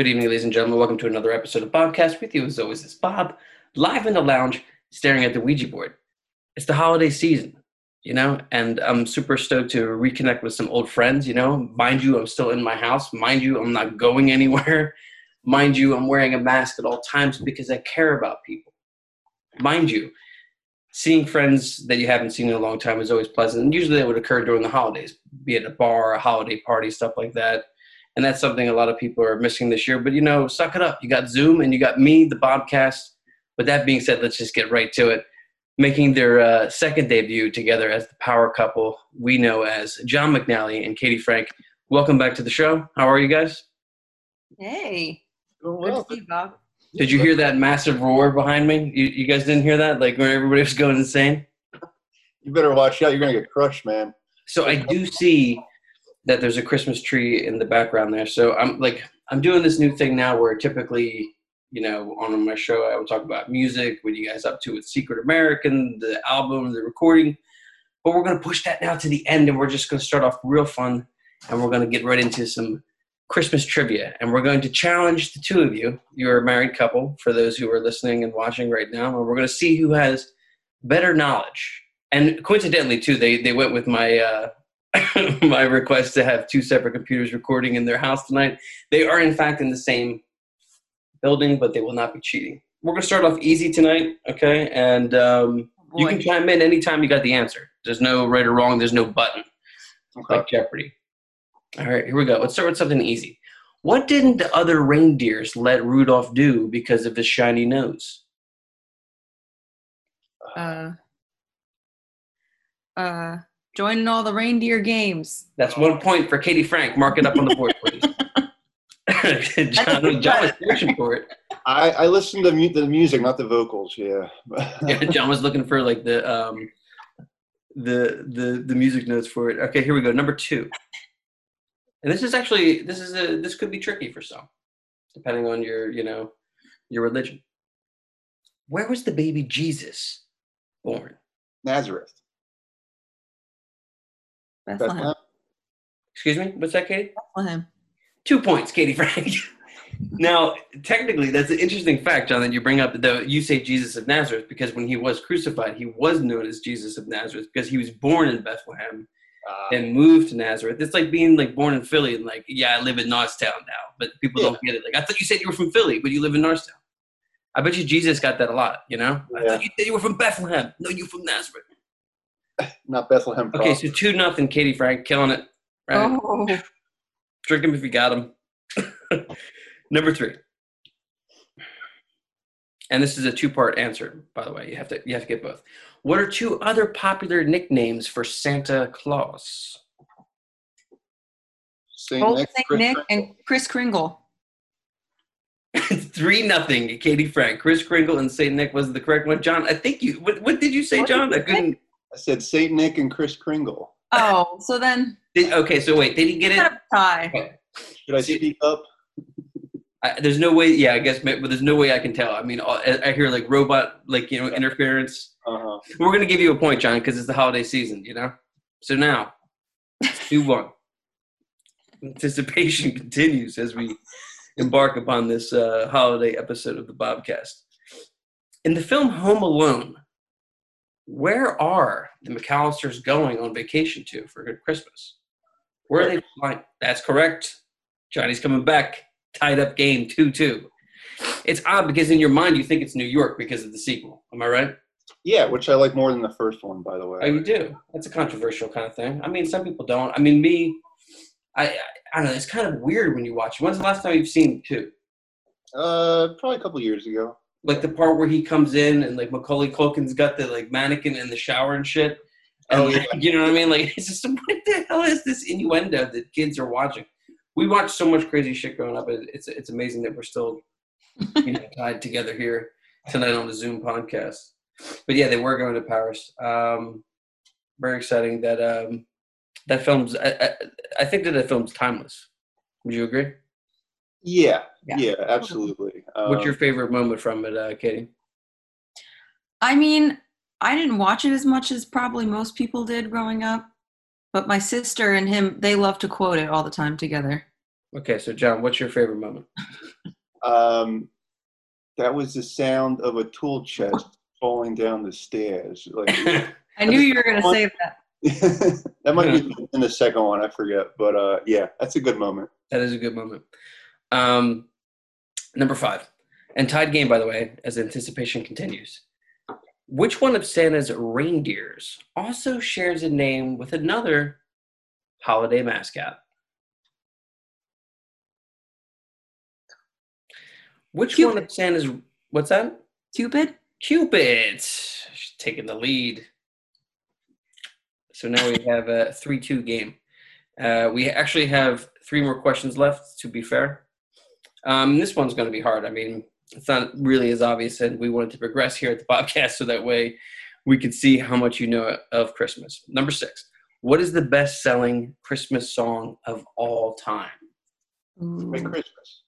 Good evening, ladies and gentlemen. Welcome to another episode of Bobcast. With you, as always, is Bob, live in the lounge, staring at the Ouija board. It's the holiday season, you know, and I'm super stoked to reconnect with some old friends, you know. Mind you, I'm still in my house. Mind you, I'm not going anywhere. Mind you, I'm wearing a mask at all times because I care about people. Mind you, seeing friends that you haven't seen in a long time is always pleasant. And usually that would occur during the holidays, be it a bar, a holiday party, stuff like that and that's something a lot of people are missing this year. But you know, suck it up. You got Zoom and you got me, the Bobcast. With that being said, let's just get right to it. Making their uh, second debut together as the power couple we know as Jon McNally and Katie Frank. Welcome back to the show. How are you guys? Hey. Good to see you, Bob. Did you hear that massive roar behind me? You, you guys didn't hear that? Like when everybody was going insane? You better watch out. You're gonna get crushed, man. So I do see that there's a Christmas tree in the background there. So I'm like, I'm doing this new thing now where typically, you know, on my show I would talk about music, what you guys up to with Secret American, the album, the recording. But we're gonna push that now to the end, and we're just gonna start off real fun, and we're gonna get right into some Christmas trivia, and we're going to challenge the two of you. You're a married couple, for those who are listening and watching right now, and we're gonna see who has better knowledge. And coincidentally, too, they they went with my. Uh, my request to have two separate computers recording in their house tonight. They are, in fact, in the same building, but they will not be cheating. We're going to start off easy tonight, okay? And um, you can chime in anytime you got the answer. There's no right or wrong, there's no button Okay. like Jeopardy. All right, here we go. Let's start with something easy. What didn't the other reindeers let Rudolph do because of his shiny nose? Uh, uh, joining all the reindeer games. That's one point for Katie Frank. Mark it up on the board, please. Jon, Jon was searching for it. I, I listened to mu- the music, not the vocals. Yeah. yeah, Jon was looking for like the um the the the music notes for it. Okay, here we go. Number two. And this is actually this is a this could be tricky for some, depending on your you know your religion. Where was the baby Jesus born? Nazareth. Bethlehem. Bethlehem. Excuse me, what's that, Katie? Bethlehem. Two points, Katie Frank. now, technically, that's an interesting fact, Jon, that you bring up. Though you say Jesus of Nazareth because when he was crucified, he was known as Jesus of Nazareth because he was born in Bethlehem Uh, and moved to Nazareth. It's like being like born in Philly and like, yeah, I live in Norristown now, but people don't get it. Like, I thought you said you were from Philly, but you live in Norristown. I bet you Jesus got that a lot. You know, I thought you said you were from Bethlehem. No, you're from Nazareth. Not Bethlehem. Okay, so two nothing, Katie Frank, killing it. Right, Oh, drink him if you got him. Number three, and this is a two-part answer, by the way. You have to you have to get both. What are two other popular nicknames for Santa Claus? Saint Old Nick, Saint Chris Nick Kringle. and Chris Kringle. Three nothing. Katie Frank, Chris Kringle, and Saint Nick was the correct one. Jon, I think you. What, what did you say, What Jon? I you say? couldn't. I said Saint Nick and Chris Kringle. Oh, so then Did, okay, so wait, did he get kind it? of tie. Should I speak up? I, there's no way. Yeah, I guess, but there's no way I can tell. I mean, I, I hear like robot, like you know, interference. Uh-huh. We're gonna give you a point, Jon, because it's the holiday season. You know. So now, two one. Anticipation continues as we embark upon this uh, holiday episode of the Bobcast. In the film Home Alone, where are the McAllisters going on vacation to for Christmas? Where are they flying? That's correct. Johnny's coming back. Tied up game 2 2. It's odd because in your mind you think it's New York because of the sequel. Am I right? Yeah, which I like more than the first one, by the way. Oh, you do? That's a controversial kind of thing. I mean, some people don't. I mean, me, I, I, I don't know. It's kind of weird when you watch. it. When's the last time you've seen two? Uh, probably a couple years ago. Like the part where he comes in and like Macaulay Culkin's got the like mannequin in the shower and shit. And, Oh, yeah. like, you know what I mean? Like, it's just what the hell is this innuendo that kids are watching? We watched so much crazy shit growing up. It's it's amazing that we're still you know, tied together here tonight on the Zoom podcast. But yeah, they were going to Paris. Um, very exciting. That um, that film's. I, I, I think that that film's timeless. Would you agree? Yeah, Yeah. yeah, absolutely. What's Um, your favorite moment from it, uh, Katie? I mean, I didn't watch it as much as probably most people did growing up, but my sister and him, they love to quote it all the time together. Okay, so Jon, what's your favorite moment? Um, that was the sound of a tool chest falling down the stairs. Like I knew you were going to say that. that might be in the second one. I forget, but uh, yeah, that's a good moment. That is a good moment. Um, number five, and tied game, by the way, as anticipation continues. Which one of Santa's reindeers also shares a name with another holiday mascot? Which one of Santa's what's that? Cupid? Cupid She's taking the lead. So now we have a three-two game. Uh, we actually have three more questions left. To be fair, um, this one's going to be hard. I mean, it's not really as obvious, and we wanted to progress here at the podcast so that way we could see how much you know of Christmas. Number six. What is the best-selling Christmas song of all time? Merry Christmas.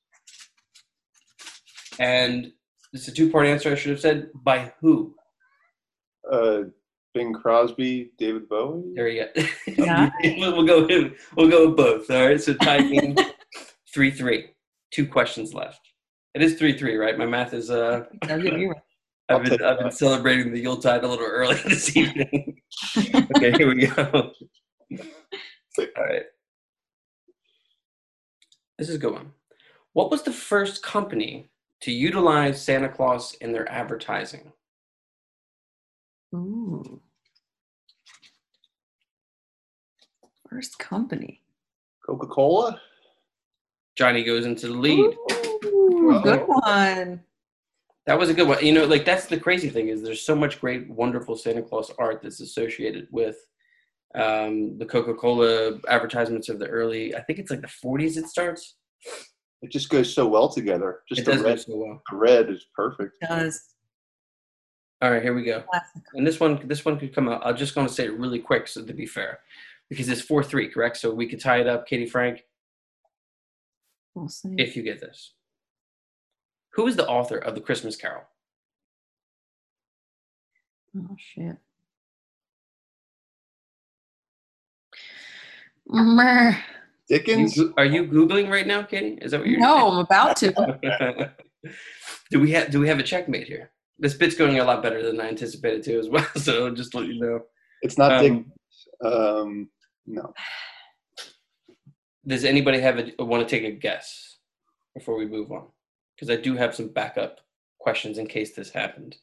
And it's a two-part answer. I should have said by who. Uh, Bing Crosby, David Bowie. There you go. Yeah. we'll, we'll go. With, we'll go with both. All right. So tie game three three. Two questions left. It is three three, right? My math is. Uh, So you're- you're right. I've been I've been celebrating the Yuletide a little early this evening. okay, here we go. All right. This is a good one. What was the first company to utilize Santa Claus in their advertising? Ooh. First company. Coca Cola. Johnny goes into the lead. Ooh, good Uh-oh. one. That was a good one. You know, like that's the crazy thing is there's so much great, wonderful Santa Claus art that's associated with um, the Coca-Cola advertisements of the early. I think it's like the 40s. It starts. It just goes so well together. Just It the does go red, so well. the red is perfect. Does. All right, here we go. Classic. And this one, this one could come out. I'm just going to say it really quick, so to be fair, because it's four three, correct? So we could tie it up, Katie Frank, We'll see. if you get this. Who is the author of the Christmas Carol? Oh shit. Meh. Dickens. go- are you googling right now, Katie? Is that what you're? No, I'm about to. do we have Do we have a checkmate here? This bit's going a lot better than I anticipated too, as well. So just to let you know. It's not Um, Dickens. Um, no. Does anybody have a want to take a guess before we move on? Because I do have some backup questions in case this happened.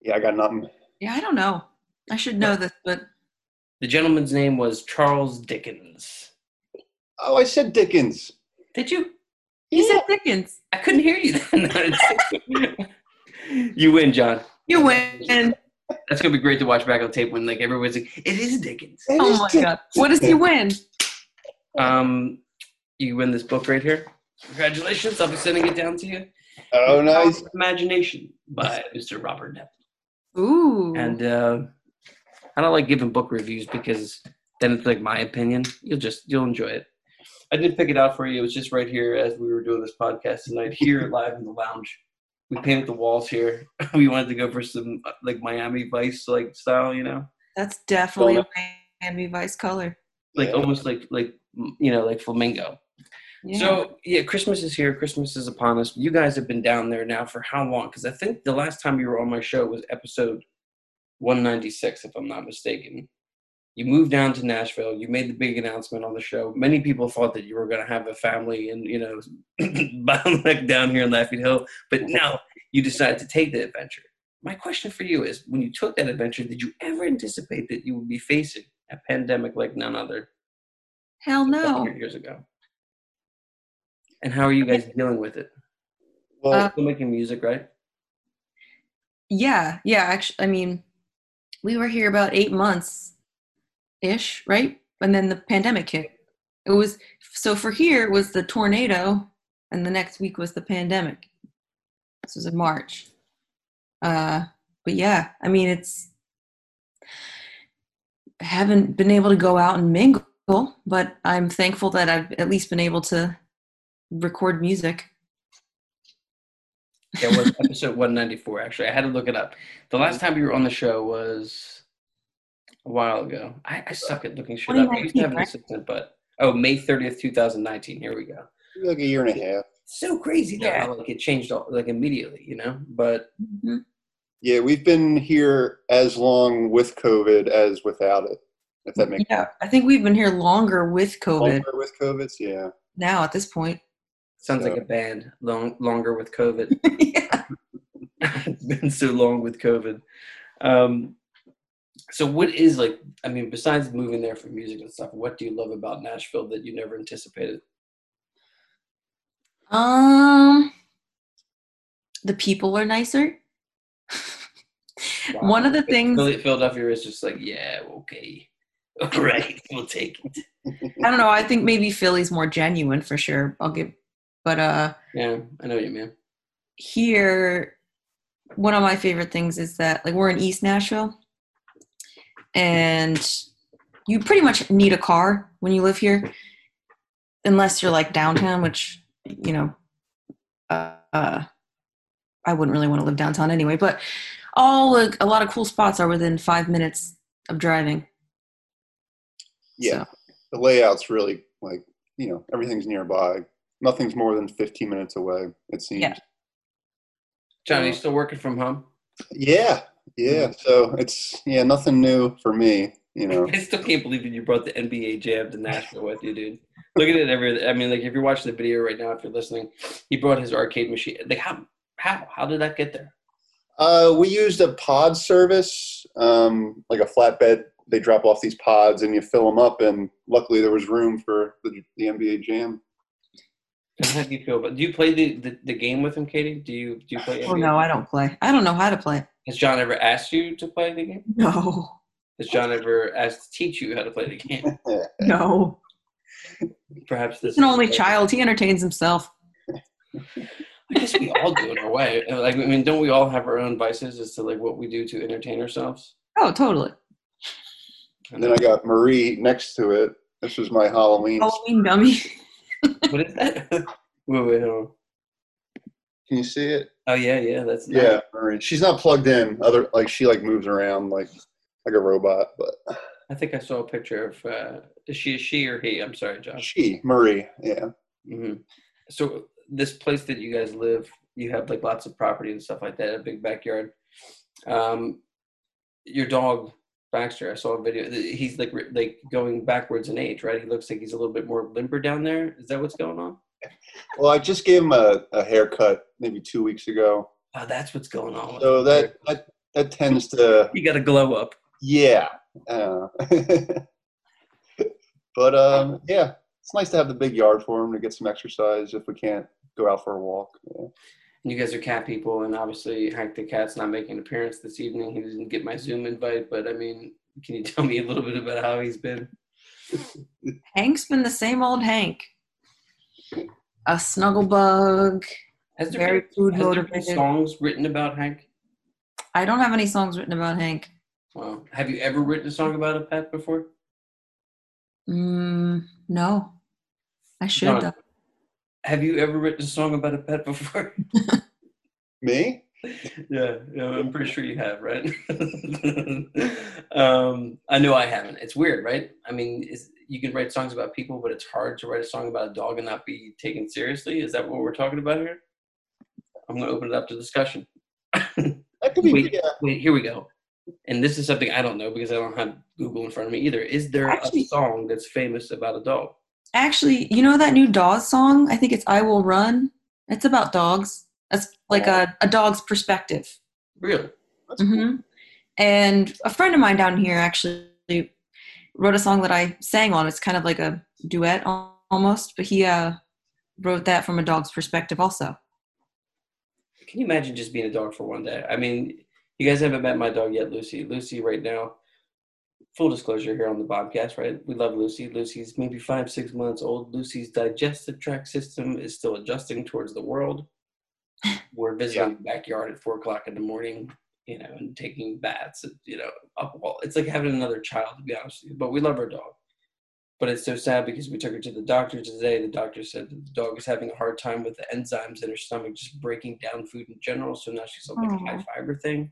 Yeah, I got nothing. Yeah, I don't know. I should know this, but The gentleman's name was Charles Dickens. Oh, I said Dickens. Did you? you said Dickens. I couldn't hear you then. you win, Jon. You win. That's gonna be great to watch back on tape when like everyone's like, "It is Dickens." It Oh is my Dick- god. What does he win? Um, you win this book right here. Congratulations! I'll be sending it down to you. Oh, nice. Imagination by Mr. Robert Knapp. Ooh. And uh, I don't like giving book reviews because then it's like my opinion. You'll just you'll enjoy it. I did pick it out for you. It was just right here as we were doing this podcast tonight, here live in the lounge. We painted the walls here. We wanted to go for some like Miami Vice like style, you know, That's definitely a Miami Vice color. like Yeah. almost like like you know like flamingo. Yeah. So yeah, Christmas is here. Christmas is upon us. You guys have been down there now for how long? Because I think the last time you were on my show was episode 196, if I'm not mistaken. You moved down to Nashville. You made the big announcement on the show. Many people thought that you were going to have a family and you know bottleneck down here in Lafayette Hill, but now you decided to take the adventure. My question for you is: When you took that adventure, did you ever anticipate that you would be facing a pandemic like none other? Hell no. years ago. And how are you guys dealing with it? Well, Uh, Still making music, right? Yeah, yeah. Actually, I mean, we were here about eight months ish, right? And then the pandemic hit. It was so for here it was the tornado, and the next week was the pandemic. This was in March. Uh, but yeah, I mean, it's haven't been able to go out and mingle, but I'm thankful that I've at least been able to record music. Yeah, it was episode 194, actually. I had to look it up. The last time you were on the show was a while ago. I, I suck at looking shit up. I used to have an assistant, but oh, May 30th, 2019. Here we go. Like a year and a half. So crazy though, Yeah. how like it changed all, like immediately, you know. But Mhm. Yeah, we've been here as long with COVID as without it. If that makes Yeah, I think we've been here longer with COVID longer with COVID. Yeah. now at this point. sounds like a band. Long longer with COVID. yeah. it's been so long with COVID. Um, so what is like? I mean, besides moving there for music and stuff, what do you love about Nashville that you never anticipated? Um, the people are nicer. One of the things Philadelphia is just like, yeah, okay, all right, we'll take it. I don't know. I think maybe Philly's more genuine for sure. I'll give, but uh, Yeah, I know what you mean. here, one of my favorite things is that like we're in East Nashville, and you pretty much need a car when you live here, unless you're like downtown, which you know, uh, uh I wouldn't really want to live downtown anyway. But all like, a lot of cool spots are within five minutes of driving. Yeah. So, The layout's really like, you know, everything's nearby. Nothing's more than 15 minutes away, it seems. Yeah. Johnny, you still working from home? Yeah. Yeah. So it's, yeah, nothing new for me, you know. I still can't believe that you brought the NBA Jam to Nashville with you, dude. Look at it every. I mean, like if you're watching the video right now, if you're listening, he brought his arcade machine. Like how? How? How did that get there? Uh, we used a pod service, um, like a flatbed. They drop off these pods and you fill them up, and luckily there was room for the, the NBA Jam. And How do you feel about? Do you play the, the, the game with him, Katie? Do you do you play? It? Oh NBA? no, I don't play. I don't know how to play. Has Jon ever asked you to play the game? No, Has Jon ever asked to teach you how to play the game? no. Perhaps this He's an is- only child. He entertains himself. I guess we all do in our way. Like I mean, don't we all have our own vices as to like what we do to entertain ourselves? Oh, totally. And then I got Marie next to it. This was my Halloween. Halloween dummy. What is that? wait, wait, hold on. Can you see it? Oh yeah, yeah, that's nice. Yeah, Marie. She's not plugged in. Other like she like moves around like like a robot, but I think I saw a picture of. Uh, is she a she or he? I'm sorry, Jon. she Marie. Yeah. hmm So this place that you guys live, you have like lots of property and stuff like that, a big backyard. Um, your dog Baxter, I saw a video. He's like like going backwards in age, right? He looks like he's a little bit more limber down there. Is that what's going on? Well, I just gave him a, a haircut maybe two weeks ago, Oh, that's what's going on. so that that that tends to you got to glow up. yeah. Uh, but um, yeah, it's nice to have the big yard for him to get some exercise if we can't go out for a walk. Yeah. You guys are cat people, and obviously Hank the cat's not making an appearance this evening. He didn't get my Zoom invite, but I mean, can you tell me a little bit about how he's been? Hank's been the same old Hank. A snuggle bug. Has there Very been, food has there been motivated. songs written about Hank? I don't have any songs written about Hank. Well, have you ever written a song about a pet before? Mm, no. I should Jon. Have you ever written a song about a pet before? Me? yeah, yeah, I'm pretty sure you have, right? um, I know I haven't. It's weird, right? I mean, is, you can write songs about people, but it's hard to write a song about a dog and not be taken seriously. Is that what we're talking about here? I'm going to open it up to discussion. That could be. Wait. Yeah. Wait, here we go. And this is something I don't know because I don't have Google in front of me either. Is there Actually- a song that's famous about a dog? Actually, you know that new Dawes song? I think it's I Will Run. It's about dogs. That's like a, a dog's perspective. Really? That's cool. hmm And a friend of mine down here actually wrote a song that I sang on. It's kind of like a duet almost, but he uh, wrote that from a dog's perspective also. Can you imagine just being a dog for one day? I mean, you guys haven't met my dog yet, Lucy. Lucy, right now, full disclosure here on the Bobcast, right? We love Lucy. Lucy's maybe five, six months old. Lucy's digestive tract system is still adjusting towards the world. We're visiting the backyard at four o'clock in the morning, you know, and taking baths, you know, up wall. It's like having another child, to be honest with you. But we love our dog. But it's so sad because we took her to the doctor today. The doctor said that the dog is having a hard time with the enzymes in her stomach, just breaking down food in general. So now she's on like a high fiber thing.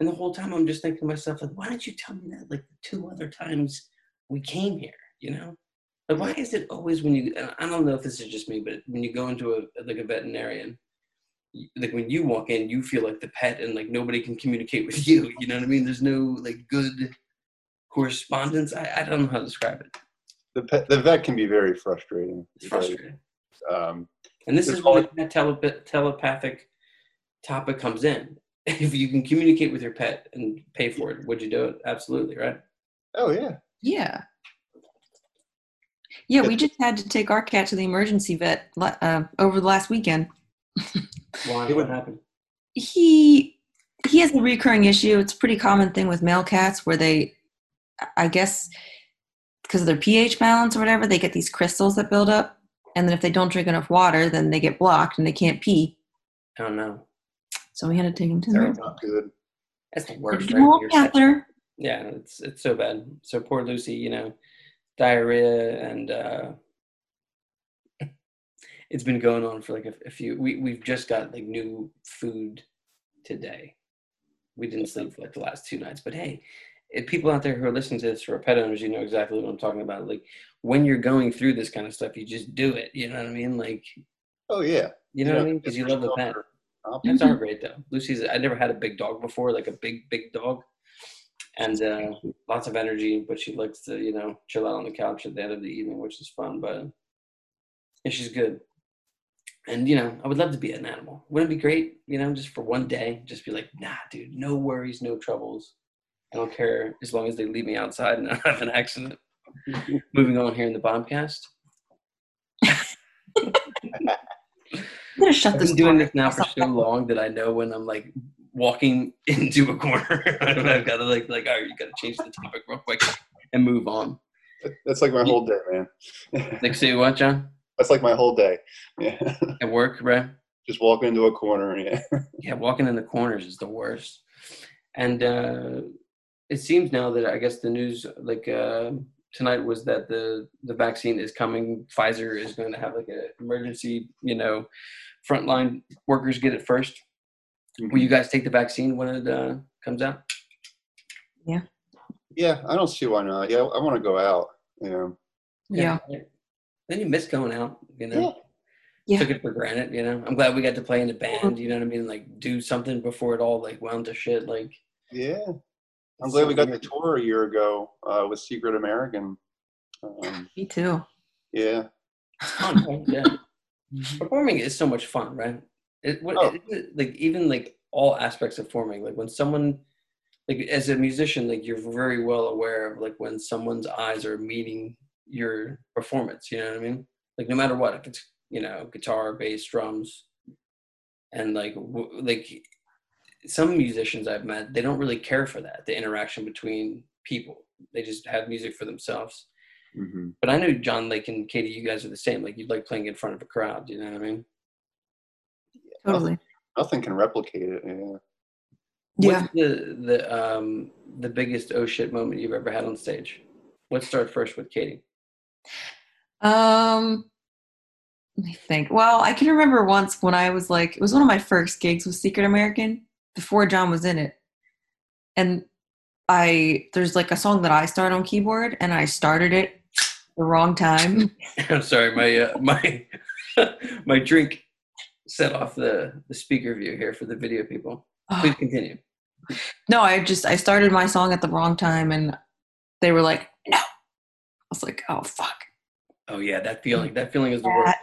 And the whole time I'm just thinking to myself, like, why didn't you tell me that like the two other times we came here? You know, Like, why is it always when you? and I don't know if this is just me, but when you go into a like a veterinarian, like when you walk in, you feel like the pet, and like nobody can communicate with you. You know what I mean? There's no like good correspondence. I, I don't know how to describe it. The pet, the vet can be very frustrating. It's frustrating. Um, And this is where that telep- telepathic topic comes in. If you can communicate with your pet and pay for it, would you do it? Absolutely, right? oh yeah. Yeah. Yeah, we just had to take our cat to the emergency vet uh, over the last weekend. Why? It What would- happened? He he has a recurring issue. It's a pretty common thing with male cats where they, I guess, because of their pH balance or whatever, they get these crystals that build up, and then if they don't drink enough water, then they get blocked and they can't pee. I don't know. So we had to take him to the Terrible. Not good. That's the worst. Right? him a little catheter. Yeah, it's it's so bad. So poor Lucy, you know, diarrhea and uh it's been going on for like a, a few. We we've just got like new food today. We didn't sleep for like the last two nights, but hey, if people out there who are listening to this who are pet owners, you know exactly what I'm talking about. Like when you're going through this kind of stuff, you just do it. You know what I mean? Like Oh yeah. you know what I mean? Because you love the pet. Pets are great though. Lucy's. I never had a big dog before, like a big big dog, and uh, lots of energy. But she likes to, you know, chill out on the couch at the end of the evening, which is fun. But and she's good. And you know, I would love to be an animal. Wouldn't it be great? You know, just for one day, just be like, nah, dude, no worries, no troubles. I don't care as long as they leave me outside and I don't have an accident. Moving on here in the Bobcast. I'm gonna shut I've this been doing this now for so long that I know when I'm like walking into a corner, I've got to like like all right, you got to change the topic real quick and move on. That's like my whole day, man. Like say what, Jon? That's like my whole day. Yeah. At work, right? Just walking into a corner. Yeah. Yeah, walking in the corners is the worst. And uh, it seems now that I guess the news like uh, tonight was that the the vaccine is coming. Pfizer is going to have like an emergency, you know, frontline workers get it first. Will you guys take the vaccine when it uh, comes out? Yeah, Yeah, I don't see why not. Yeah, I want to go out. Yeah. Yeah. Then you miss going out, you know. Yeah. Took it for granted, you know. I'm glad we got to play in a band, you know what I mean? Like do something before it all like wound to shit. Like Yeah. I'm glad so we got the tour a year ago uh, with Secret American. Um, Me too. yeah. It's fun, right? Yeah. Performing is so much fun, right? It, what, Oh. it- like even like all aspects of forming, like when someone like as a musician, like you're very well aware of like when someone's eyes are meeting your performance, you know what I mean? Like no matter what, if it's you know guitar, bass, drums, and like w- like some musicians I've met, they don't really care for that the interaction between people. They just have music for themselves. Hmm But I know Jon, like and Katie, you guys are the same. Like you like playing in front of a crowd. You know what I mean? Totally. Nothing can replicate it. Yeah. Yeah. What's the the um the biggest oh shit moment you've ever had on stage? Let's start first with Katie. Um, let me think. Well, I can remember once when I was like, it was one of my first gigs with Secret American before Jon was in it, and I there's like a song that I start on keyboard, and I started it the wrong time. I'm sorry, my uh, my my drink set off the the speaker view here for the video people. Please continue. no, I just I started my song at the wrong time, and they were like, no. I was like, oh fuck. Oh yeah, that feeling. That feeling is the worst.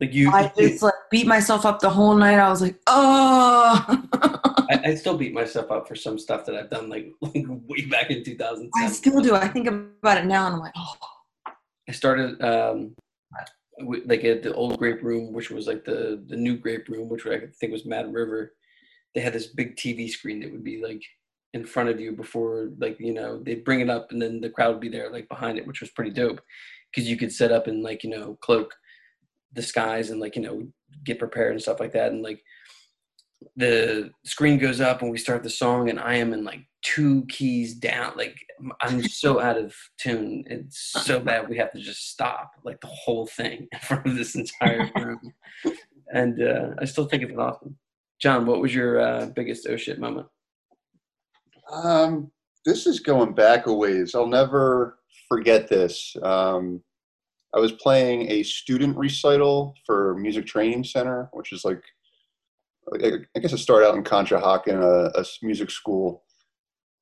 Like you, I just like beat myself up the whole night. I was like, oh. I, I still beat myself up for some stuff that I've done like, like way back in 2007. I still do. I think about it now, and I'm like, oh. I started um, like at the old grape room, which was like the the new grape room, which I think was Mad River. They had this big TV screen that would be like in front of you before, like you know, they'd bring it up and then the crowd would be there like behind it, which was pretty dope because you could set up and like you know cloak the skies and like you know get prepared and stuff like that and like the screen goes up and we start the song and I am in like two keys down. Like I'm so out of tune. It's so bad we have to just stop like the whole thing in front of this entire room. and uh, I still think of it often. Jon, what was your uh, biggest oh shit moment? Um, this is going back a ways. I'll never forget this. Um, I was playing a student recital for Music Training Center, which is like, I I guess it started out in Conshohocken, a music school.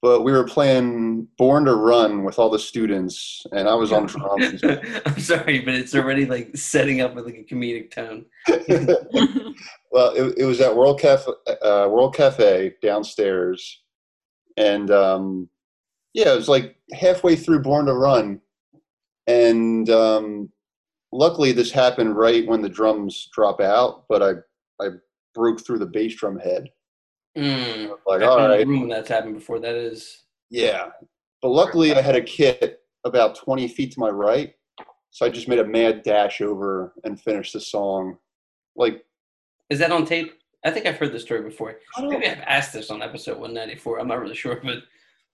But we were playing Born to Run with all the students, and I was on drums. I'm sorry, but it's already like setting up with like a comedic tone. well, it, it was at World Cafe, uh, World Cafe downstairs, and um, yeah, it was like halfway through Born to Run, and um, luckily this happened right when the drums drop out, but I I broke through the bass drum head. Mm. Like, I've all a room that's happened before. That is. yeah, but luckily I had a kit about twenty feet to my right, so I just made a mad dash over and finished the song. Like, Is that on tape? I think I've heard this story before. I don't, Maybe I've asked this on episode 194. I'm not really sure, but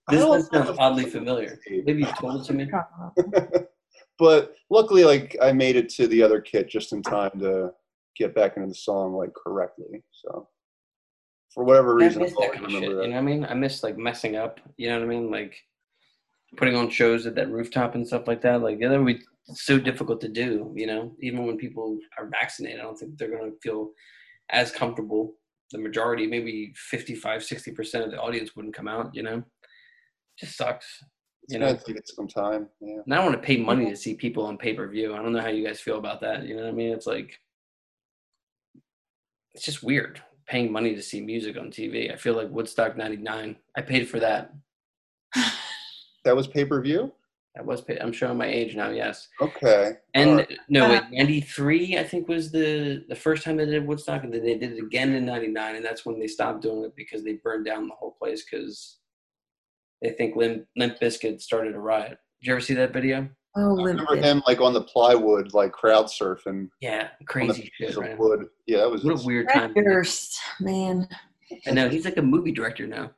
this one sounds oddly familiar. Maybe you've told it to me. but luckily like i made it to the other kit just in time to get back into the song like correctly so for whatever reason. I reason miss that kind of shit. that. You know what I mean? I miss like messing up. You know what I mean? Like putting on shows at that rooftop and stuff like that. Like yeah, that would be so difficult to do. You know, even when people are vaccinated, I don't think they're going to feel as comfortable. The majority, maybe 55, 60 percent of the audience wouldn't come out. You know, just sucks. it's you gonna know. take it some time yeah And I don't want to pay money to see people on pay per view. I don't know how you guys feel about that. You know what I mean? It's like it's just weird paying money to see music on TV. I feel like Woodstock '99. I paid for that. that was pay-per-view That was paid. I'm showing my age now. Yes. okay And Alright. no, wait, uh-huh. '93 I think was the the first time they did Woodstock, and then they did it again in '99, and that's when they stopped doing it because they burned down the whole place because they think Limp, Limp Bizkit started a riot. Did you ever see that video? Oh, i Limp remember Bizkit. him like on the plywood like crowd surfing Yeah, crazy pieces shit, of wood yeah that was What a weird time. Fred Durst, man. I know he's like a movie director now.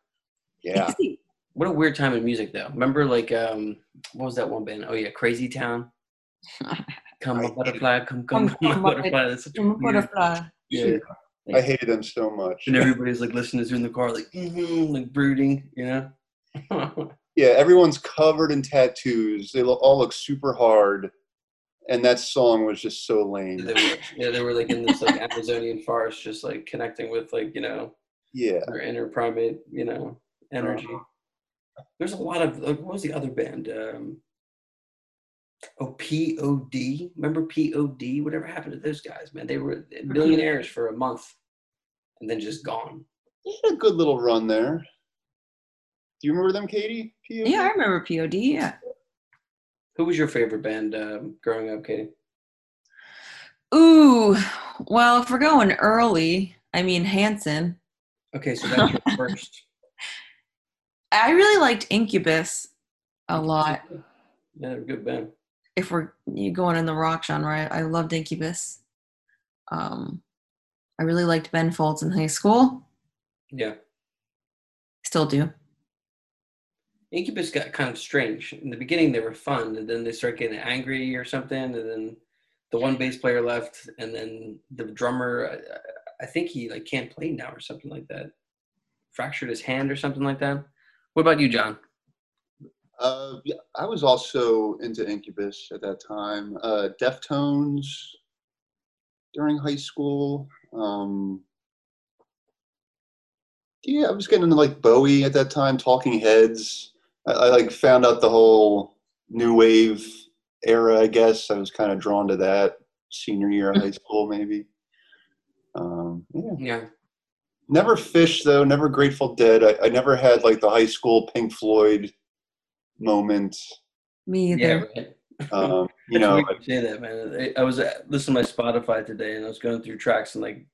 yeah What a weird time in music, though. Remember, like, um, what was that one band? Oh yeah, Crazy Town. Come I on, butterfly, come, come, Come, come, come, butterfly. That's such a weird. Butterfly. Yeah. i hated them so much And everybody's like listening to in the car, like, mm-hmm, like brooding, you know. yeah everyone's covered in tattoos they all look super hard and that song was just so lame they were, yeah, they were like in this like Amazonian forest, just like connecting with like you know yeah their inner primate, you know, energy. There's a lot of like, what was the other band? Um, oh, POD. Remember POD? Whatever happened to those guys, man? They were millionaires for a month, and then just gone. They had a good little run there. Do you remember them, Katie? POD? Yeah, I remember POD. Yeah. Who was your favorite band um, growing up, Katie? Ooh, well, if we're going early, I mean Hanson. Okay, so that's your first. I really liked Incubus a lot. Yeah, they're a good band. If we're you going in the rock genre, I, I loved Incubus. Um, I really liked Ben Folds in high school. Yeah, Still do. Incubus got kind of strange. In the beginning, they were fun, and then they start getting angry or something, and then the one bass player left, and then the drummer, I, I think he like can't play now or something like that. Fractured his hand or something like that. What about you, Jon? Uh, yeah, I was also into Incubus at that time. Uh, Deftones during high school. Um, yeah, I was getting into like Bowie at that time, Talking Heads. I, I like found out the whole new wave era. I guess I was kind of drawn to that senior year of high school, maybe. Um, yeah. Yeah, Never Phish though. Never Grateful Dead. I, I never had like the high school Pink Floyd moment. Me yeah, either. right. Um, you know, weird you say that, man. I, I was uh, listening to my Spotify today, and I was going through tracks, and like,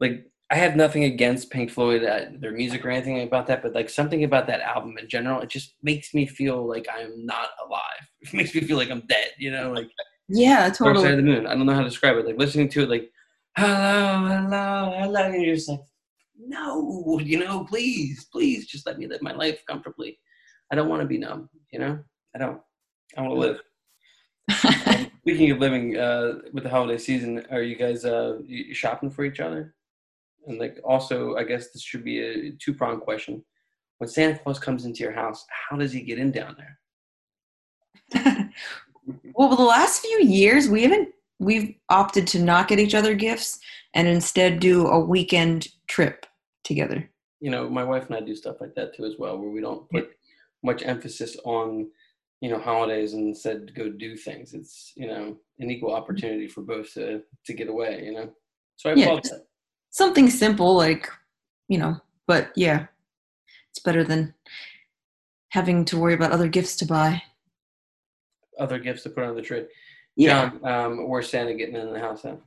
like I have nothing against Pink Floyd, uh, their music or anything about that, but like something about that album in general, it just makes me feel like I am not alive. It makes me feel like I'm dead. You know, like Yeah, totally. Dark Side of the Moon. I don't know how to describe it. Like listening to it, like hello, hello, hello, and you're just like, no, you know, please, please, just let me live my life comfortably. I don't want to be numb. You know, I don't. I want to live. Um, speaking of living uh, with the holiday season, are you guys uh, you shopping for each other? And like, also, I guess this should be a two pronged question. When Santa Claus comes into your house, how does he get in down there? Well, the last few years we haven't we've opted to not get each other gifts and instead do a weekend trip together. You know, my wife and I do stuff like that too as well, where we don't put much emphasis on you know holidays and instead go do things. It's you know an equal opportunity for both to to get away. You know, so I Yeah, applaud just- that. Something simple like, you know, but yeah. It's better than having to worry about other gifts to buy. Other gifts to put on the tree. Yeah. Jon, um, where's Santa getting in the house now?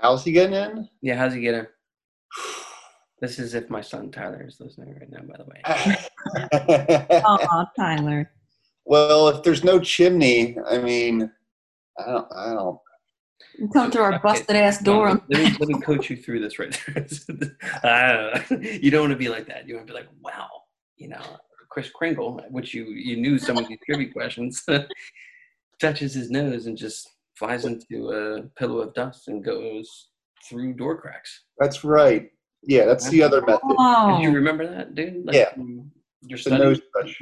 How's he getting in? Yeah, how's he getting? This is if my son Tyler is listening right now, by the way. Aw, Tyler. well, if there's no chimney, I mean, I don't. I don't. You come through our Okay, busted ass door. Let me, let me coach you through this right there. I. You don't want to be like that. You want to be like, wow, you know, Chris Kringle, which you you knew some of these trivia questions, touches his nose and just flies into a pillow of dust and goes through door cracks. That's right. Yeah, that's the other method. Oh, Did you remember that, dude? Like, Yeah. Your The nose touch.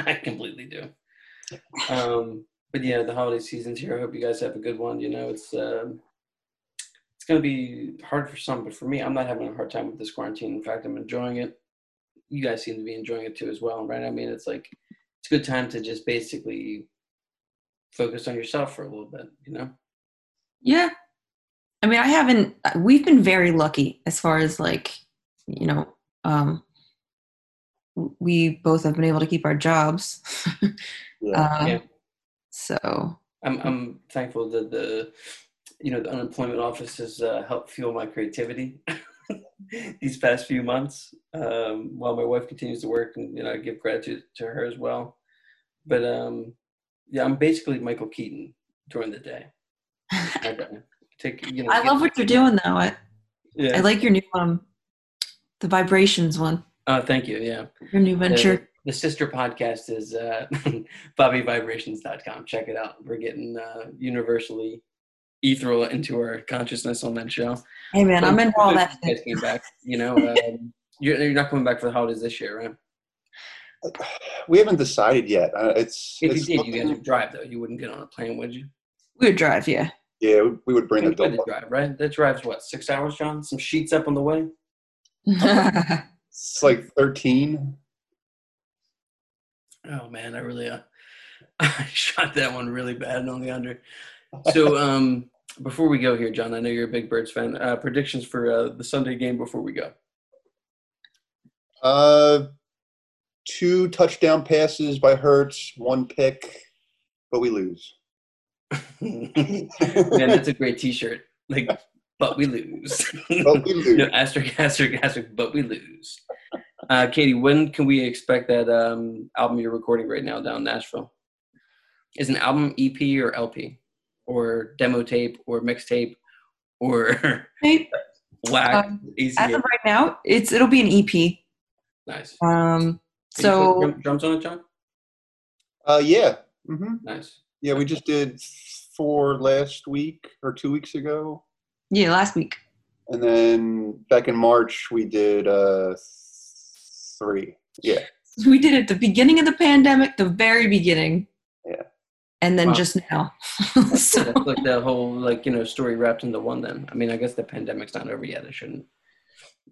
I completely do. Um, but yeah, the holiday season's here. I hope you guys have a good one. You know, it's um, it's gonna be hard for some, but for me, I'm not having a hard time with this quarantine. In fact, I'm enjoying it. You guys seem to be enjoying it too as well, right? I mean, it's like it's a good time to just basically focus on yourself for a little bit. You know? yeah. I mean, I haven't. We've been very lucky as far as like, you know, um, we both have been able to keep our jobs. Yeah. Um, Yeah. So I'm I'm thankful that the you know the unemployment office has uh, helped fuel my creativity these past few months. Um, while my wife continues to work, and you know I give gratitude to her as well. But um, yeah, I'm basically Michael Keaton during the day. I take you know. I love what you're doing though. I, Yeah. I like your new um, the vibrations one. Oh, thank you. Yeah. Your new venture. The, the sister podcast is uh, bobbyvibrations.com. Check it out. We're getting uh, universally ethereal into our consciousness on that show. Hey man, I'm in all that. You guys came back. You know, um, you're, you're not coming back for the holidays this year, right? We haven't decided yet. Uh, it's. If you it's did, you guys would drive though. You wouldn't get on a plane, would you? We would drive, yeah. Yeah, we- we would bring the Enjoy the dog. drive, right? That drives what six hours, Jon? Some sheets up on the way. It's like thirteen. Oh man, I really uh, I shot that one really bad on the under. So um, before we go here, Jon, I know you're a big Birds fan. Uh, predictions for uh, the Sunday game before we go. Uh, two touchdown passes by Hurts, one pick, but we lose. Man, that's a great T-shirt. Like, but we lose. But we lose. no, asterisk, asterisk, asterisk. But we lose. Uh, Katie, when can we expect that um, album you're recording right now down in Nashville? Is an album EP or LP, or demo tape, or mixtape, or Hey, whack? um, As of right now, it's it'll be an EP. nice. Um, Can you put so drum- drums on it, Jon. Uh, yeah. hmm Nice. Yeah, we just did four last week or two weeks ago, yeah, last week. and then back in March we did uh three. Yeah. We did it at the beginning of the pandemic, the very beginning. Yeah. And then Wow. just now. That's so, like the whole like you know story wrapped into one. Then I mean, I guess the pandemic's not over yet. It shouldn't,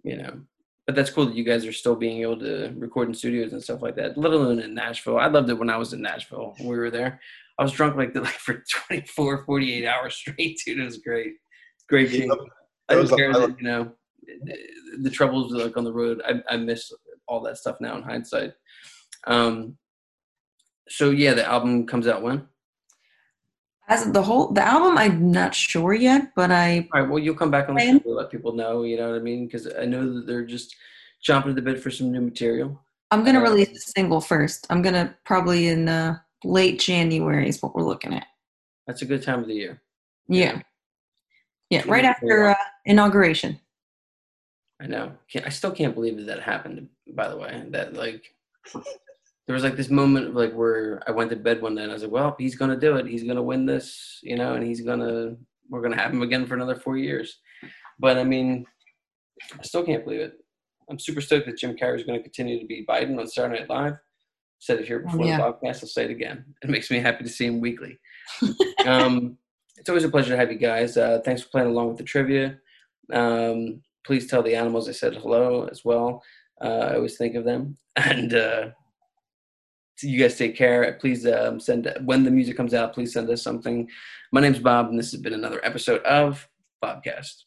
you know. But that's cool that you guys are still being able to record in studios and stuff like that. Let alone in Nashville. I loved it when I was in Nashville. We were there. I was drunk like like for 24, 48 hours straight, dude. It was great. Great game. I That was didn't care that you know the troubles like on the road. I I miss all that stuff now in hindsight. Um. So yeah, the album comes out when? as the whole the album, I'm not sure yet, but I All right. Well, you'll come back on the show to let people know. You know what I mean? Because I know that they're just jumping to the bit for some new material. I'm gonna Uh, release a single first. I'm gonna probably in uh, late January is what we're looking at. That's a good time of the year. Yeah, yeah, Can right after uh, inauguration. I know. Can't, I still can't believe that that happened. By the way, that like there was like this moment of like where I went to bed one night and I was like, well, he's gonna do it. He's gonna win this, you know, and he's gonna we're gonna have him again for another four years. But I mean, I still can't believe it. I'm super stoked that Jim Carrey is gonna continue to be Biden on Saturday Night Live. Said it here Oh, before yeah. the podcast. I'll say it again. It makes me happy to see him weekly. um, it's always a pleasure to have you guys. Uh, thanks for playing along with the trivia. Um, please tell the animals I said hello as well. Uh, I always think of them. And uh, you guys take care. Please um, send when the music comes out. Please send us something. My name's Bob, and this has been another episode of Bobcast.